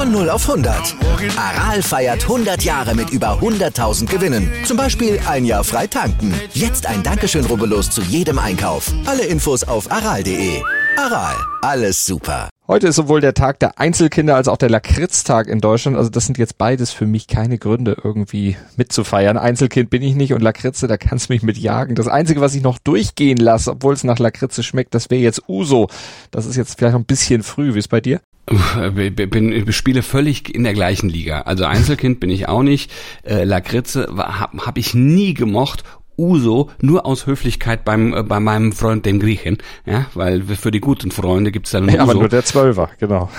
Von 0 auf 100. Aral feiert 100 Jahre mit über 100.000 Gewinnen. Zum Beispiel ein Jahr frei tanken. Jetzt ein Dankeschön, rubbellos zu jedem Einkauf. Alle Infos auf aral.de. Aral, alles super. Heute ist sowohl der Tag der Einzelkinder als auch der Lakritztag in Deutschland. Also das sind jetzt beides für mich keine Gründe, irgendwie mitzufeiern. Einzelkind bin ich nicht und Lakritze, da kannst du mich mit jagen. Das Einzige, was ich noch durchgehen lasse, obwohl es nach Lakritze schmeckt, das wäre jetzt Uso. Das ist jetzt vielleicht ein bisschen früh. Wie ist bei dir? Bin, ich spiele völlig in der gleichen Liga. Also Einzelkind bin ich auch nicht. Äh, Lakritze habe hab ich nie gemocht. Uso nur aus Höflichkeit beim äh, bei meinem Freund dem Griechen, ja, weil für die guten Freunde gibt's dann nur ja, aber nur der Zwölfer, genau.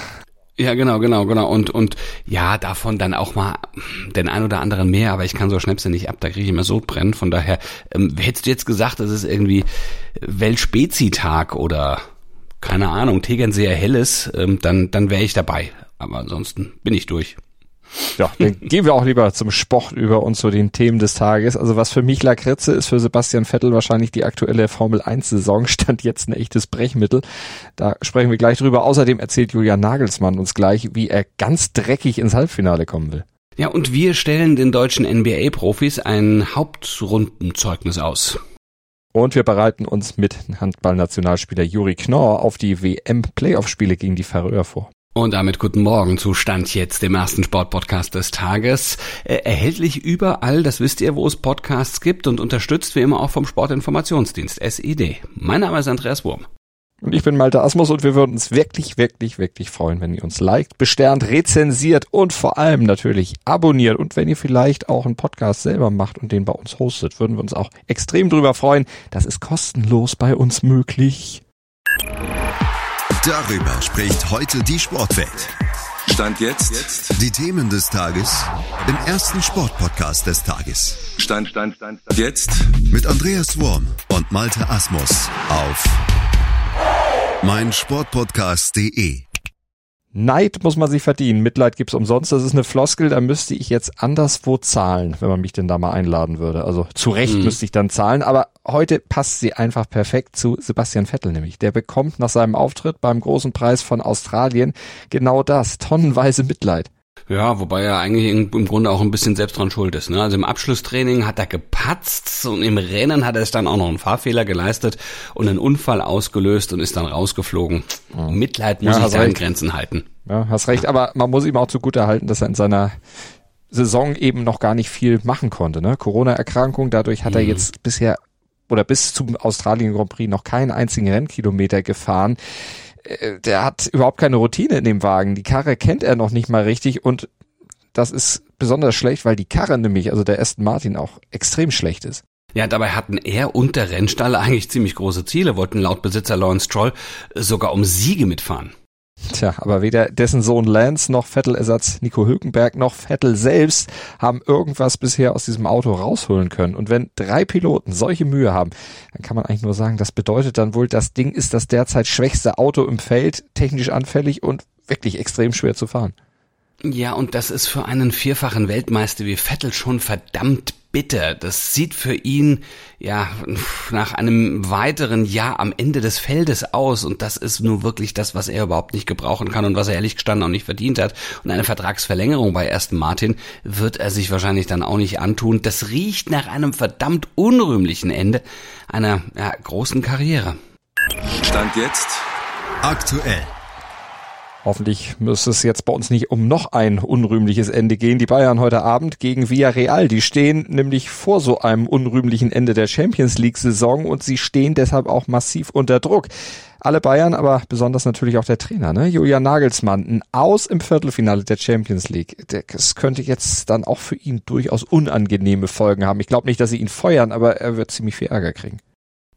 Ja, genau, genau, genau. Und, und ja, davon dann auch mal den ein oder anderen mehr, aber ich kann so Schnäpse nicht ab, da kriege ich immer so brennen. Von daher, ähm, hättest du jetzt gesagt, das ist irgendwie Weltspezi-Tag oder keine Ahnung, Tegernseer Helles, ähm, dann, dann wäre ich dabei. Aber ansonsten bin ich durch. Ja, dann gehen wir auch lieber zum Sport über und zu den Themen des Tages. Also was für mich Lakritze ist, für Sebastian Vettel wahrscheinlich die aktuelle Formel 1 Saison, stand jetzt ein echtes Brechmittel. Da sprechen wir gleich drüber. Außerdem erzählt Julian Nagelsmann uns gleich, wie er ganz dreckig ins Halbfinale kommen will. Ja, und wir stellen den deutschen NBA-Profis ein Hauptrundenzeugnis aus. Und wir bereiten uns mit Handballnationalspieler Juri Knorr auf die WM-Playoff-Spiele gegen die Färöer vor. Und damit guten Morgen zu Stand jetzt, dem ersten Sportpodcast des Tages. Äh, erhältlich überall, das wisst ihr, wo es Podcasts gibt und unterstützt wie immer auch vom Sportinformationsdienst SID. Mein Name ist Andreas Wurm. Und ich bin Malte Asmus und wir würden uns wirklich, wirklich, wirklich freuen, wenn ihr uns liked, besternt, rezensiert und vor allem natürlich abonniert. Und wenn ihr vielleicht auch einen Podcast selber macht und den bei uns hostet, würden wir uns auch extrem drüber freuen. Das ist kostenlos bei uns möglich. Darüber spricht heute die Sportwelt. Stand jetzt. jetzt. Die Themen des Tages im ersten Sportpodcast des Tages. Stand, Stand, Stand, Stand. Jetzt mit Andreas Wurm und Malte Asmus auf mein Sportpodcast.de Neid muss man sich verdienen, Mitleid gibt's umsonst. Das ist eine Floskel, da müsste ich jetzt anderswo zahlen, wenn man mich denn da mal einladen würde. Also zu Recht mhm. müsste ich dann zahlen, aber heute passt sie einfach perfekt zu Sebastian Vettel nämlich. Der bekommt nach seinem Auftritt beim großen Preis von Australien genau das, tonnenweise Mitleid. Ja, wobei er eigentlich im Grunde auch ein bisschen selbst dran schuld ist. Ne? Also im Abschlusstraining hat er gepatzt und im Rennen hat er es dann auch noch einen Fahrfehler geleistet und einen Unfall ausgelöst und ist dann rausgeflogen. Mhm. Mitleid muss ja, ich an Grenzen halten. Ja, hast recht, aber man muss ihm auch zugute halten, dass er in seiner Saison eben noch gar nicht viel machen konnte. Ne? Corona-Erkrankung, dadurch hat mhm. er jetzt bisher oder bis zum Australien Grand Prix noch keinen einzigen Rennkilometer gefahren. Äh, der hat überhaupt keine Routine in dem Wagen. Die Karre kennt er noch nicht mal richtig und das ist besonders schlecht, weil die Karre nämlich, also der Aston Martin auch extrem schlecht ist. Ja, dabei hatten er und der Rennstall eigentlich ziemlich große Ziele, wollten laut Besitzer Lawrence Stroll sogar um Siege mitfahren. Tja, aber weder dessen Sohn Lance noch Vettel-Ersatz Nico Hülkenberg noch Vettel selbst haben irgendwas bisher aus diesem Auto rausholen können. Und wenn drei Piloten solche Mühe haben, dann kann man eigentlich nur sagen, das bedeutet dann wohl, das Ding ist das derzeit schwächste Auto im Feld, technisch anfällig und wirklich extrem schwer zu fahren. Ja, und das ist für einen vierfachen Weltmeister wie Vettel schon verdammt bitter. Das sieht für ihn ja nach einem weiteren Jahr am Ende des Feldes aus und das ist nur wirklich das, was er überhaupt nicht gebrauchen kann und was er ehrlich gestanden auch nicht verdient hat. Und eine Vertragsverlängerung bei Aston Martin wird er sich wahrscheinlich dann auch nicht antun. Das riecht nach einem verdammt unrühmlichen Ende einer ja, großen Karriere. Stand jetzt aktuell. Hoffentlich müsste es jetzt bei uns nicht um noch ein unrühmliches Ende gehen. Die Bayern heute Abend gegen Villarreal, die stehen nämlich vor so einem unrühmlichen Ende der Champions League Saison und sie stehen deshalb auch massiv unter Druck. Alle Bayern, aber besonders natürlich auch der Trainer, ne? Julian Nagelsmann, ein Aus im Viertelfinale der Champions League. Das könnte jetzt dann auch für ihn durchaus unangenehme Folgen haben. Ich glaube nicht, dass sie ihn feuern, aber er wird ziemlich viel Ärger kriegen.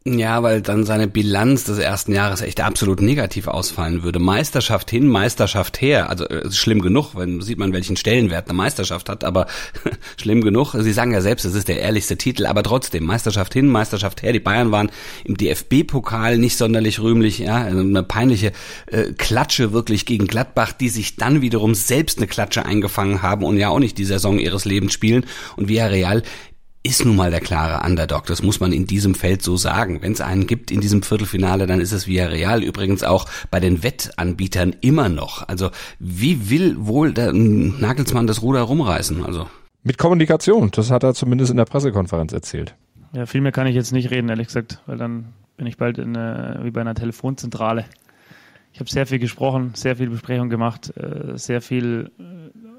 Ja, weil dann seine Bilanz des ersten Jahres echt absolut negativ ausfallen würde. Meisterschaft hin, Meisterschaft her. Also äh, schlimm genug, wenn sieht man, welchen Stellenwert eine Meisterschaft hat, aber schlimm genug. Sie sagen ja selbst, es ist der ehrlichste Titel, aber trotzdem, Meisterschaft hin, Meisterschaft her. Die Bayern waren im DFB-Pokal nicht sonderlich rühmlich, ja, also eine peinliche äh, Klatsche wirklich gegen Gladbach, die sich dann wiederum selbst eine Klatsche eingefangen haben und ja auch nicht die Saison ihres Lebens spielen. Und Villarreal ist nun mal der klare Underdog. Das muss man in diesem Feld so sagen. Wenn es einen gibt in diesem Viertelfinale, dann ist es Villarreal. Übrigens auch bei den Wettanbietern immer noch. Also wie will wohl der Nagelsmann das Ruder rumreißen? Also mit Kommunikation. Das hat er zumindest in der Pressekonferenz erzählt. Ja, viel mehr kann ich jetzt nicht reden, ehrlich gesagt, weil dann bin ich bald in, äh, wie bei einer Telefonzentrale. Ich habe sehr viel gesprochen, sehr viel Besprechung gemacht, äh, sehr viel äh,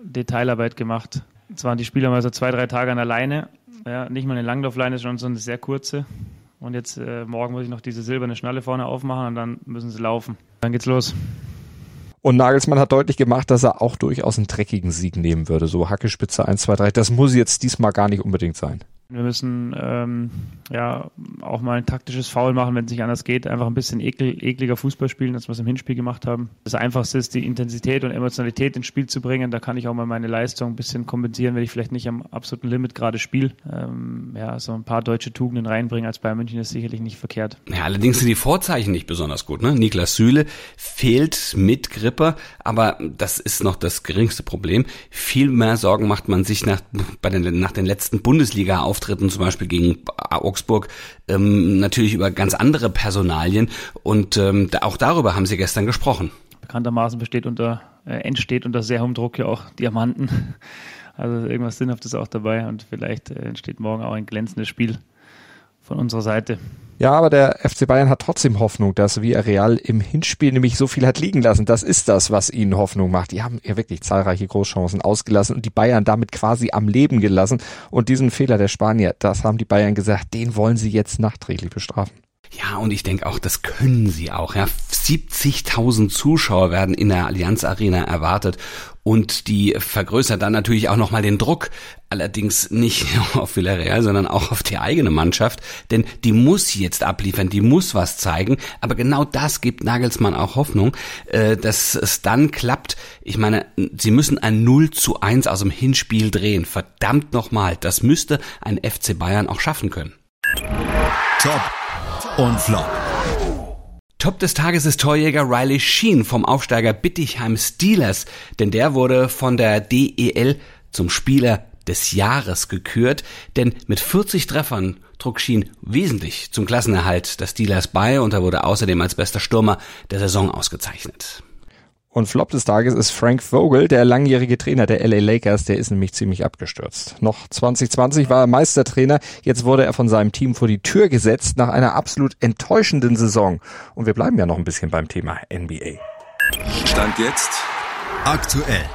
Detailarbeit gemacht. Jetzt waren die Spieler mal so zwei, drei Tage an alleine ja, nicht mal eine Langlaufleine, sondern so eine sehr kurze. Und jetzt äh, morgen muss ich noch diese silberne Schnalle vorne aufmachen und dann müssen sie laufen. Dann geht's los. Und Nagelsmann hat deutlich gemacht, dass er auch durchaus einen dreckigen Sieg nehmen würde. So Hackespitze 1, 2, 3. Das muss jetzt diesmal gar nicht unbedingt sein. Wir müssen ähm, ja auch mal ein taktisches Foul machen, wenn es nicht anders geht. Einfach ein bisschen ekel, ekliger Fußball spielen, als wir es im Hinspiel gemacht haben. Das Einfachste ist, die Intensität und Emotionalität ins Spiel zu bringen. Da kann ich auch mal meine Leistung ein bisschen kompensieren, wenn ich vielleicht nicht am absoluten Limit gerade spiele. Ähm, ja, so ein paar deutsche Tugenden reinbringen als Bayern München ist sicherlich nicht verkehrt. Ja, allerdings sind die Vorzeichen nicht besonders gut. Ne? Niklas Süle fehlt mit Grippe, aber das ist noch das geringste Problem. Viel mehr Sorgen macht man sich nach, bei den, nach den letzten Bundesliga auf Auftritten, zum Beispiel gegen Augsburg, ähm, natürlich über ganz andere Personalien. Und ähm, auch darüber haben Sie gestern gesprochen. Bekanntermaßen besteht unter, äh, entsteht unter sehr hohem Druck ja auch Diamanten. Also irgendwas Sinnhaftes auch dabei und vielleicht äh, entsteht morgen auch ein glänzendes Spiel von unserer Seite. Ja, aber der FC Bayern hat trotzdem Hoffnung, dass Villarreal im Hinspiel nämlich so viel hat liegen lassen. Das ist das, was ihnen Hoffnung macht. Die haben ja wirklich zahlreiche Großchancen ausgelassen und die Bayern damit quasi am Leben gelassen. Und diesen Fehler der Spanier, das haben die Bayern gesagt, den wollen sie jetzt nachträglich bestrafen. Ja, und ich denke auch, das können sie auch. Ja. 70.000 Zuschauer werden in der Allianz Arena erwartet und die vergrößert dann natürlich auch nochmal den Druck. Allerdings nicht auf Villarreal, sondern auch auf die eigene Mannschaft, denn die muss jetzt abliefern, die muss was zeigen. Aber genau das gibt Nagelsmann auch Hoffnung, äh, dass es dann klappt. Ich meine, sie müssen ein 0 zu 1 aus dem Hinspiel drehen. Verdammt nochmal, das müsste ein FC Bayern auch schaffen können. Top und Flop. Top des Tages ist Torjäger Riley Sheen vom Aufsteiger Bittigheim Steelers, denn der wurde von der DEL zum Spieler des Jahres gekürt, denn mit 40 Treffern trug Sheen wesentlich zum Klassenerhalt der Steelers bei und er wurde außerdem als bester Stürmer der Saison ausgezeichnet. Und Flop des Tages ist Frank Vogel, der langjährige Trainer der LA Lakers. Der ist nämlich ziemlich abgestürzt. Noch 2020 war er Meistertrainer. Jetzt wurde er von seinem Team vor die Tür gesetzt nach einer absolut enttäuschenden Saison. Und wir bleiben ja noch ein bisschen beim Thema NBA. Stand jetzt aktuell.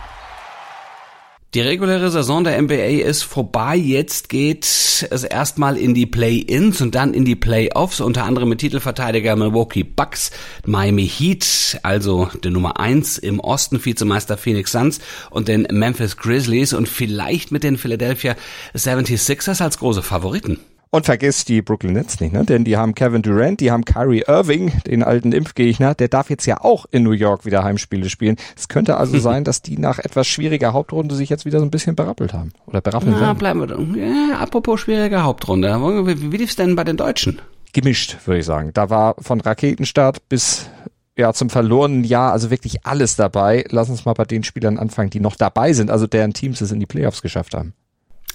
Die reguläre Saison der NBA ist vorbei. Jetzt geht es erstmal in die Play-ins und dann in die Play-offs, unter anderem mit Titelverteidiger Milwaukee Bucks, Miami Heat, also der Nummer eins im Osten, Vizemeister Phoenix Suns und den Memphis Grizzlies und vielleicht mit den Philadelphia 76ers als große Favoriten. Und vergesst die Brooklyn Nets nicht, ne? denn die haben Kevin Durant, die haben Kyrie Irving, den alten Impfgegner, der darf jetzt ja auch in New York wieder Heimspiele spielen. Es könnte also sein, dass die nach etwas schwieriger Hauptrunde sich jetzt wieder so ein bisschen berappelt haben. Oder berappeln ja, werden. bleiben wir doch. Ja, apropos schwierige Hauptrunde. Wie, wie lief's denn bei den Deutschen? Gemischt, würde ich sagen. Da war von Raketenstart bis ja, zum verlorenen Jahr, also wirklich alles dabei. Lass uns mal bei den Spielern anfangen, die noch dabei sind, also deren Teams es in die Playoffs geschafft haben.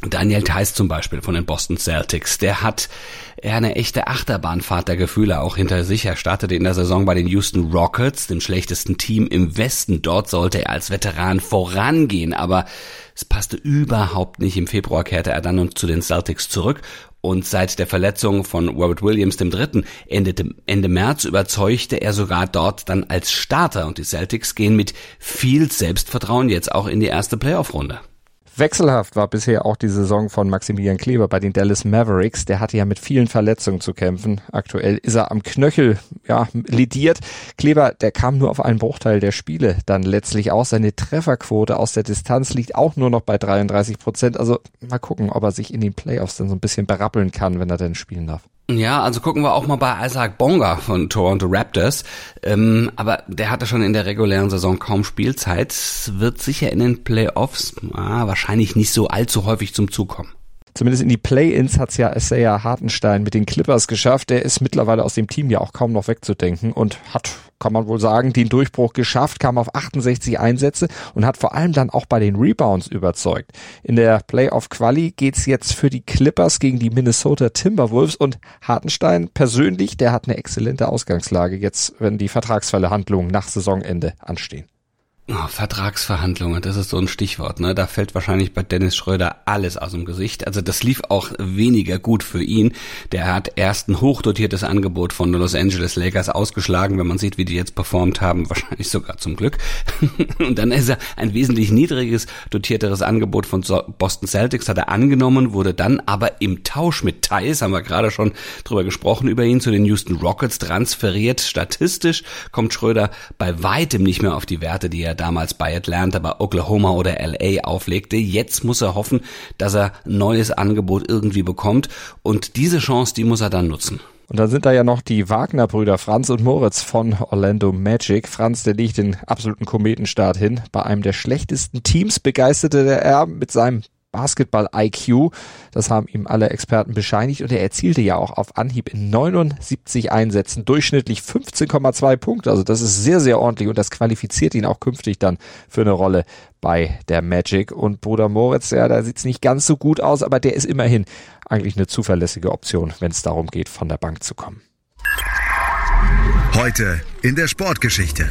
Daniel Theiss zum Beispiel von den Boston Celtics, der hat eine echte Achterbahnfahrt der Gefühle auch hinter sich. Er startete in der Saison bei den Houston Rockets, dem schlechtesten Team im Westen. Dort sollte er als Veteran vorangehen, aber es passte überhaupt nicht. Im Februar kehrte er dann zu den Celtics zurück und seit der Verletzung von Robert Williams III. Ende, Ende März überzeugte er sogar dort dann als Starter und die Celtics gehen mit viel Selbstvertrauen jetzt auch in die erste Playoff-Runde. Wechselhaft war bisher auch die Saison von Maximilian Kleber bei den Dallas Mavericks. Der hatte ja mit vielen Verletzungen zu kämpfen. Aktuell ist er am Knöchel, ja, lidiert. Kleber, der kam nur auf einen Bruchteil der Spiele dann letztlich aus. Seine Trefferquote aus der Distanz liegt auch nur noch bei 33 Prozent. Also mal gucken, ob er sich in den Playoffs dann so ein bisschen berappeln kann, wenn er denn spielen darf. Ja, also gucken wir auch mal bei Isaac Bonga von Toronto Raptors. Ähm, aber der hatte schon in der regulären Saison kaum Spielzeit. Wird sicher in den Playoffs ah, wahrscheinlich nicht so allzu häufig zum Zug kommen. Zumindest in die Play-Ins hat es ja Isaiah Hartenstein mit den Clippers geschafft. Der ist mittlerweile aus dem Team ja auch kaum noch wegzudenken und hat, kann man wohl sagen, den Durchbruch geschafft, kam auf 68 Einsätze und hat vor allem dann auch bei den Rebounds überzeugt. In der Playoff-Quali geht's jetzt für die Clippers gegen die Minnesota Timberwolves und Hartenstein persönlich, der hat eine exzellente Ausgangslage jetzt, wenn die Vertragsverhandlungen nach Saisonende anstehen. Oh, Vertragsverhandlungen, das ist so ein Stichwort, ne? Da fällt wahrscheinlich bei Dennis Schröder alles aus dem Gesicht. Also das lief auch weniger gut für ihn. Der hat erst ein hochdotiertes Angebot von Los Angeles Lakers ausgeschlagen, wenn man sieht, wie die jetzt performt haben, wahrscheinlich sogar zum Glück. Und dann ist er ein wesentlich niedriges, dotierteres Angebot von Boston Celtics hat er angenommen, wurde dann aber im Tausch mit Thais, haben wir gerade schon drüber gesprochen, über ihn zu den Houston Rockets transferiert. Statistisch kommt Schröder bei weitem nicht mehr auf die Werte, die er damals bei Atlanta, bei Oklahoma oder LA auflegte. Jetzt muss er hoffen, dass er neues Angebot irgendwie bekommt und diese Chance, die muss er dann nutzen. Und dann sind da ja noch die Wagner-Brüder Franz und Moritz von Orlando Magic. Franz, der legt den absoluten Kometenstart hin. Bei einem der schlechtesten Teams begeisterte er mit seinem Basketball-IQ. Das haben ihm alle Experten bescheinigt und er erzielte ja auch auf Anhieb in 79 Einsätzen durchschnittlich 15,2 Punkte. Also das ist sehr, sehr ordentlich und das qualifiziert ihn auch künftig dann für eine Rolle bei der Magic. Und Bruder Moritz, ja, da sieht's nicht ganz so gut aus, aber der ist immerhin eigentlich eine zuverlässige Option, wenn es darum geht, von der Bank zu kommen. Heute in der Sportgeschichte.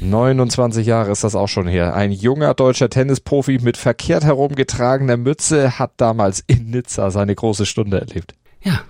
29 Jahre ist das auch schon her. Ein junger deutscher Tennisprofi mit verkehrt herumgetragener Mütze hat damals in Nizza seine große Stunde erlebt. Ja,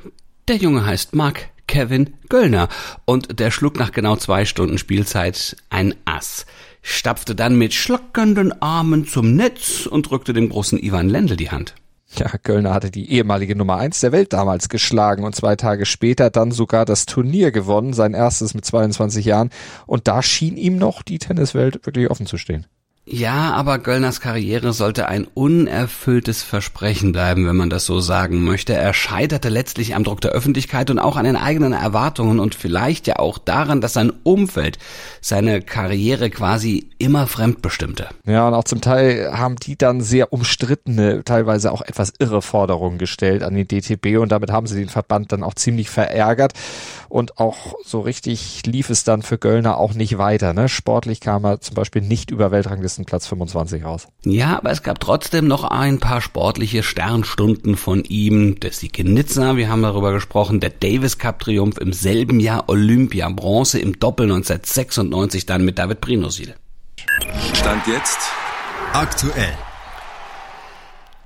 der Junge heißt Mark Kevin Göllner und der schlug nach genau zwei Stunden Spielzeit ein Ass, stapfte dann mit schlackernden Armen zum Netz und drückte dem großen Ivan Lendl die Hand. Ja, Kölner hatte die ehemalige Nummer eins der Welt damals geschlagen und zwei Tage später dann sogar das Turnier gewonnen, sein erstes mit 22 Jahren. Und da schien ihm noch die Tenniswelt wirklich offen zu stehen. Ja, aber Göllners Karriere sollte ein unerfülltes Versprechen bleiben, wenn man das so sagen möchte. Er scheiterte letztlich am Druck der Öffentlichkeit und auch an den eigenen Erwartungen und vielleicht ja auch daran, dass sein Umfeld seine Karriere quasi immer fremdbestimmte. Ja, und auch zum Teil haben die dann sehr umstrittene, teilweise auch etwas irre Forderungen gestellt an den DTB und damit haben sie den Verband dann auch ziemlich verärgert und auch so richtig lief es dann für Göllner auch nicht weiter. Ne? Sportlich kam er zum Beispiel nicht über Weltranglistenplatz 25 raus. Ja, aber es gab trotzdem noch ein paar sportliche Sternstunden von ihm. Der Sieg in Nizza, wir haben darüber gesprochen, der Davis Cup Triumph im selben Jahr Olympia, Bronze im Doppel 1996 dann mit David Brinosil. Stand jetzt aktuell.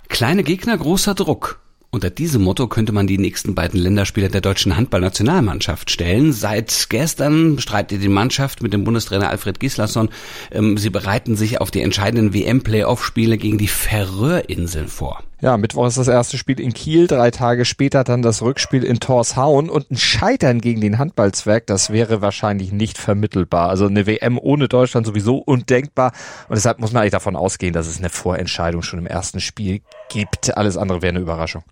Kleine Gegner, großer Druck. Unter diesem Motto könnte man die nächsten beiden Länderspiele der deutschen Handballnationalmannschaft stellen. Seit gestern bestreitet die Mannschaft mit dem Bundestrainer Alfred Gislason. Ähm, sie bereiten sich auf die entscheidenden WM-Playoff-Spiele gegen die Färöerinseln vor. Ja, Mittwoch ist das erste Spiel in Kiel, drei Tage später dann das Rückspiel in Torshauen und ein Scheitern gegen den Handballzwerg, das wäre wahrscheinlich nicht vermittelbar. Also eine WM ohne Deutschland sowieso undenkbar und deshalb muss man eigentlich davon ausgehen, dass es eine Vorentscheidung schon im ersten Spiel gibt. Alles andere wäre eine Überraschung.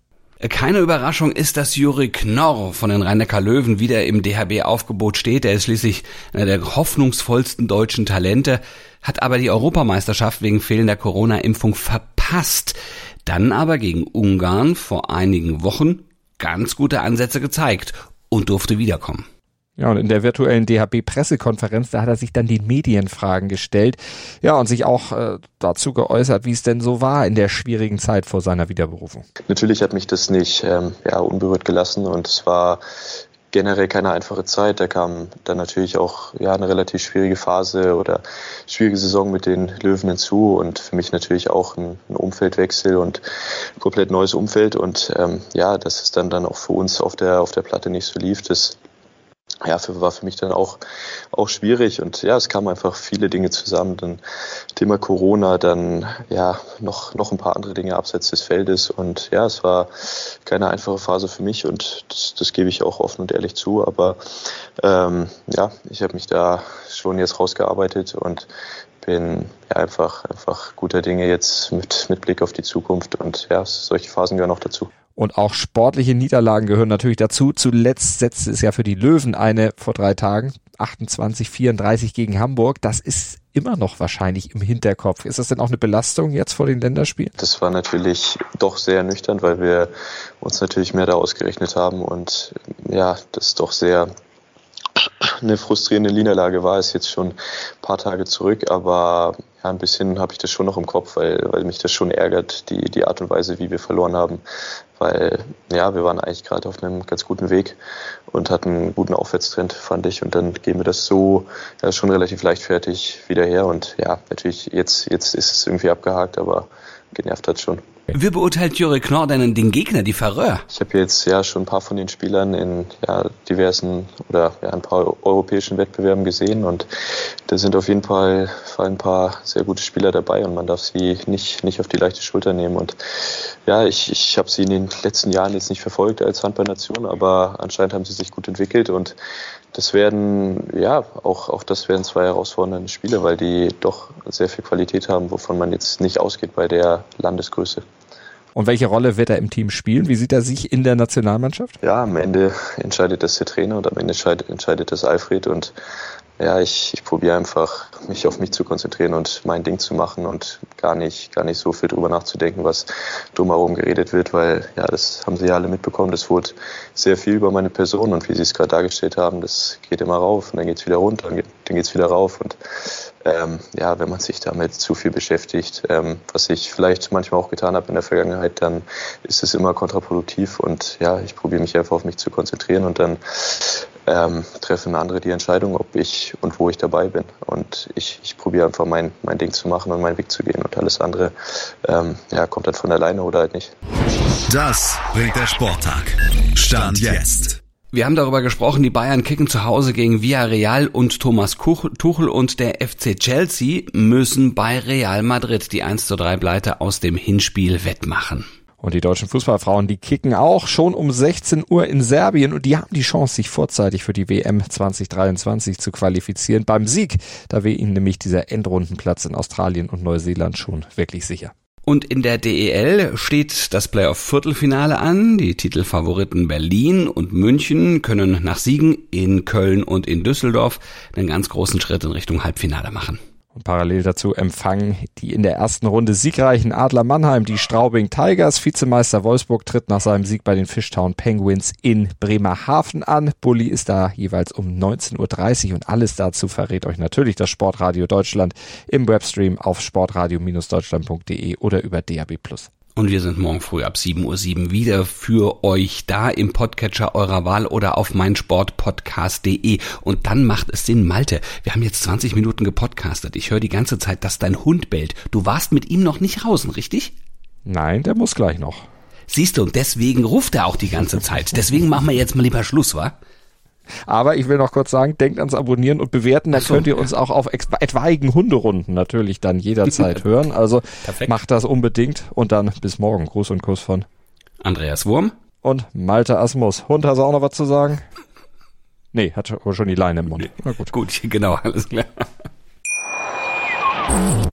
Keine Überraschung ist, dass Juri Knorr von den rhein Löwen wieder im DHB-Aufgebot steht. Er ist schließlich einer der hoffnungsvollsten deutschen Talente, hat aber die Europameisterschaft wegen fehlender Corona-Impfung verpasst. Dann aber gegen Ungarn vor einigen Wochen ganz gute Ansätze gezeigt und durfte wiederkommen. Ja, und in der virtuellen DHB-Pressekonferenz, da hat er sich dann die Medienfragen gestellt, ja, und sich auch äh, dazu geäußert, wie es denn so war in der schwierigen Zeit vor seiner Wiederberufung. Natürlich hat mich das nicht ähm, ja, unberührt gelassen und es war generell keine einfache Zeit. Da kam dann natürlich auch ja eine relativ schwierige Phase oder schwierige Saison mit den Löwen hinzu und für mich natürlich auch ein, ein Umfeldwechsel und komplett neues Umfeld und ähm, ja, dass es dann dann auch für uns auf der auf der Platte nicht so lief, das ja, für, war für mich dann auch, auch schwierig und ja, es kamen einfach viele Dinge zusammen. Dann Thema Corona, dann ja, noch, noch ein paar andere Dinge abseits des Feldes und ja, es war keine einfache Phase für mich und das, das gebe ich auch offen und ehrlich zu, aber ähm, ja, ich habe mich da schon jetzt rausgearbeitet und bin ja, einfach, einfach guter Dinge jetzt mit, mit Blick auf die Zukunft und ja, solche Phasen gehören auch dazu. Und auch sportliche Niederlagen gehören natürlich dazu. Zuletzt setzte es ja für die Löwen eine vor drei Tagen. 28, 34 gegen Hamburg. Das ist immer noch wahrscheinlich im Hinterkopf. Ist das denn auch eine Belastung jetzt vor den Länderspielen? Das war natürlich doch sehr nüchtern, weil wir uns natürlich mehr da ausgerechnet haben und ja, das doch sehr eine frustrierende Niederlage war, ist jetzt schon ein paar Tage zurück, aber ja, ein bisschen habe ich das schon noch im Kopf, weil, weil mich das schon ärgert, die, die Art und Weise, wie wir verloren haben. Weil ja, wir waren eigentlich gerade auf einem ganz guten Weg und hatten einen guten Aufwärtstrend, fand ich. Und dann gehen wir das so ja, schon relativ leichtfertig wieder her. Und ja, natürlich, jetzt, jetzt ist es irgendwie abgehakt, aber genervt hat schon. Wie beurteilt Jure Knorr denn den Gegner, die Färöer? Ich habe jetzt ja schon ein paar von den Spielern in ja, diversen oder ja, ein paar europäischen Wettbewerben gesehen und da sind auf jeden Fall, ein paar sehr gute Spieler dabei und man darf sie nicht, nicht auf die leichte Schulter nehmen. Und ja, ich, ich habe sie in den letzten Jahren jetzt nicht verfolgt als Handballnation, aber anscheinend haben sie sich gut entwickelt und das werden, ja, auch, auch das werden zwei herausfordernde Spiele, weil die doch sehr viel Qualität haben, wovon man jetzt nicht ausgeht bei der Landesgröße. Und welche Rolle wird er im Team spielen? Wie sieht er sich in der Nationalmannschaft? Ja, am Ende entscheidet das der Trainer und am Ende entscheidet, entscheidet das Alfred und ja, ich, ich probiere einfach, mich auf mich zu konzentrieren und mein Ding zu machen und gar nicht, gar nicht so viel drüber nachzudenken, was drumherum geredet wird, weil ja, das haben Sie ja alle mitbekommen. Das wurde sehr viel über meine Person und wie Sie es gerade dargestellt haben, das geht immer rauf und dann geht es wieder runter, dann geht es wieder rauf und ähm, ja, wenn man sich damit zu viel beschäftigt, ähm, was ich vielleicht manchmal auch getan habe in der Vergangenheit, dann ist es immer kontraproduktiv und ja, ich probiere mich einfach auf mich zu konzentrieren und dann ähm, treffen andere die Entscheidung, ob ich und wo ich dabei bin. Und ich, ich probiere einfach mein, mein Ding zu machen und meinen Weg zu gehen und alles andere ähm, ja, kommt dann von alleine oder halt nicht. Das bringt der Sporttag. Stand jetzt. Wir haben darüber gesprochen, die Bayern kicken zu Hause gegen Villarreal und Thomas Tuchel und der FC Chelsea müssen bei Real Madrid die 1 zu 3 Pleite aus dem Hinspiel wettmachen. Und die deutschen Fußballfrauen, die kicken auch schon um 16 Uhr in Serbien und die haben die Chance, sich vorzeitig für die WM 2023 zu qualifizieren. Beim Sieg, da wäre ihnen nämlich dieser Endrundenplatz in Australien und Neuseeland schon wirklich sicher. Und in der DEL steht das Playoff-Viertelfinale an. Die Titelfavoriten Berlin und München können nach Siegen in Köln und in Düsseldorf einen ganz großen Schritt in Richtung Halbfinale machen. Und parallel dazu empfangen die in der ersten Runde siegreichen Adler Mannheim die Straubing Tigers. Vizemeister Wolfsburg tritt nach seinem Sieg bei den Fishtown Penguins in Bremerhaven an. Bulli ist da jeweils um 19.30 Uhr und alles dazu verrät euch natürlich das Sportradio Deutschland im Webstream auf sportradio-deutschland.de oder über DAB+. Und wir sind morgen früh ab 7.07 Uhr wieder für euch da im Podcatcher eurer Wahl oder auf meinsportpodcast.de. Und dann macht es Sinn, Malte. Wir haben jetzt 20 Minuten gepodcastet. Ich höre die ganze Zeit, dass dein Hund bellt. Du warst mit ihm noch nicht draußen, richtig? Nein, der muss gleich noch. Siehst du, und deswegen ruft er auch die ganze Zeit. Deswegen machen wir jetzt mal lieber Schluss, wa? Aber ich will noch kurz sagen, denkt ans Abonnieren und Bewerten. Da so, könnt ihr ja. uns auch auf etwaigen Hunderunden natürlich dann jederzeit hören. Also Perfekt. macht das unbedingt und dann bis morgen. Gruß und Kuss von Andreas Wurm und Malte Asmus. Hund, hast du auch noch was zu sagen? Nee, hat schon die Leine im Mund. Na gut. Gut, genau, alles klar.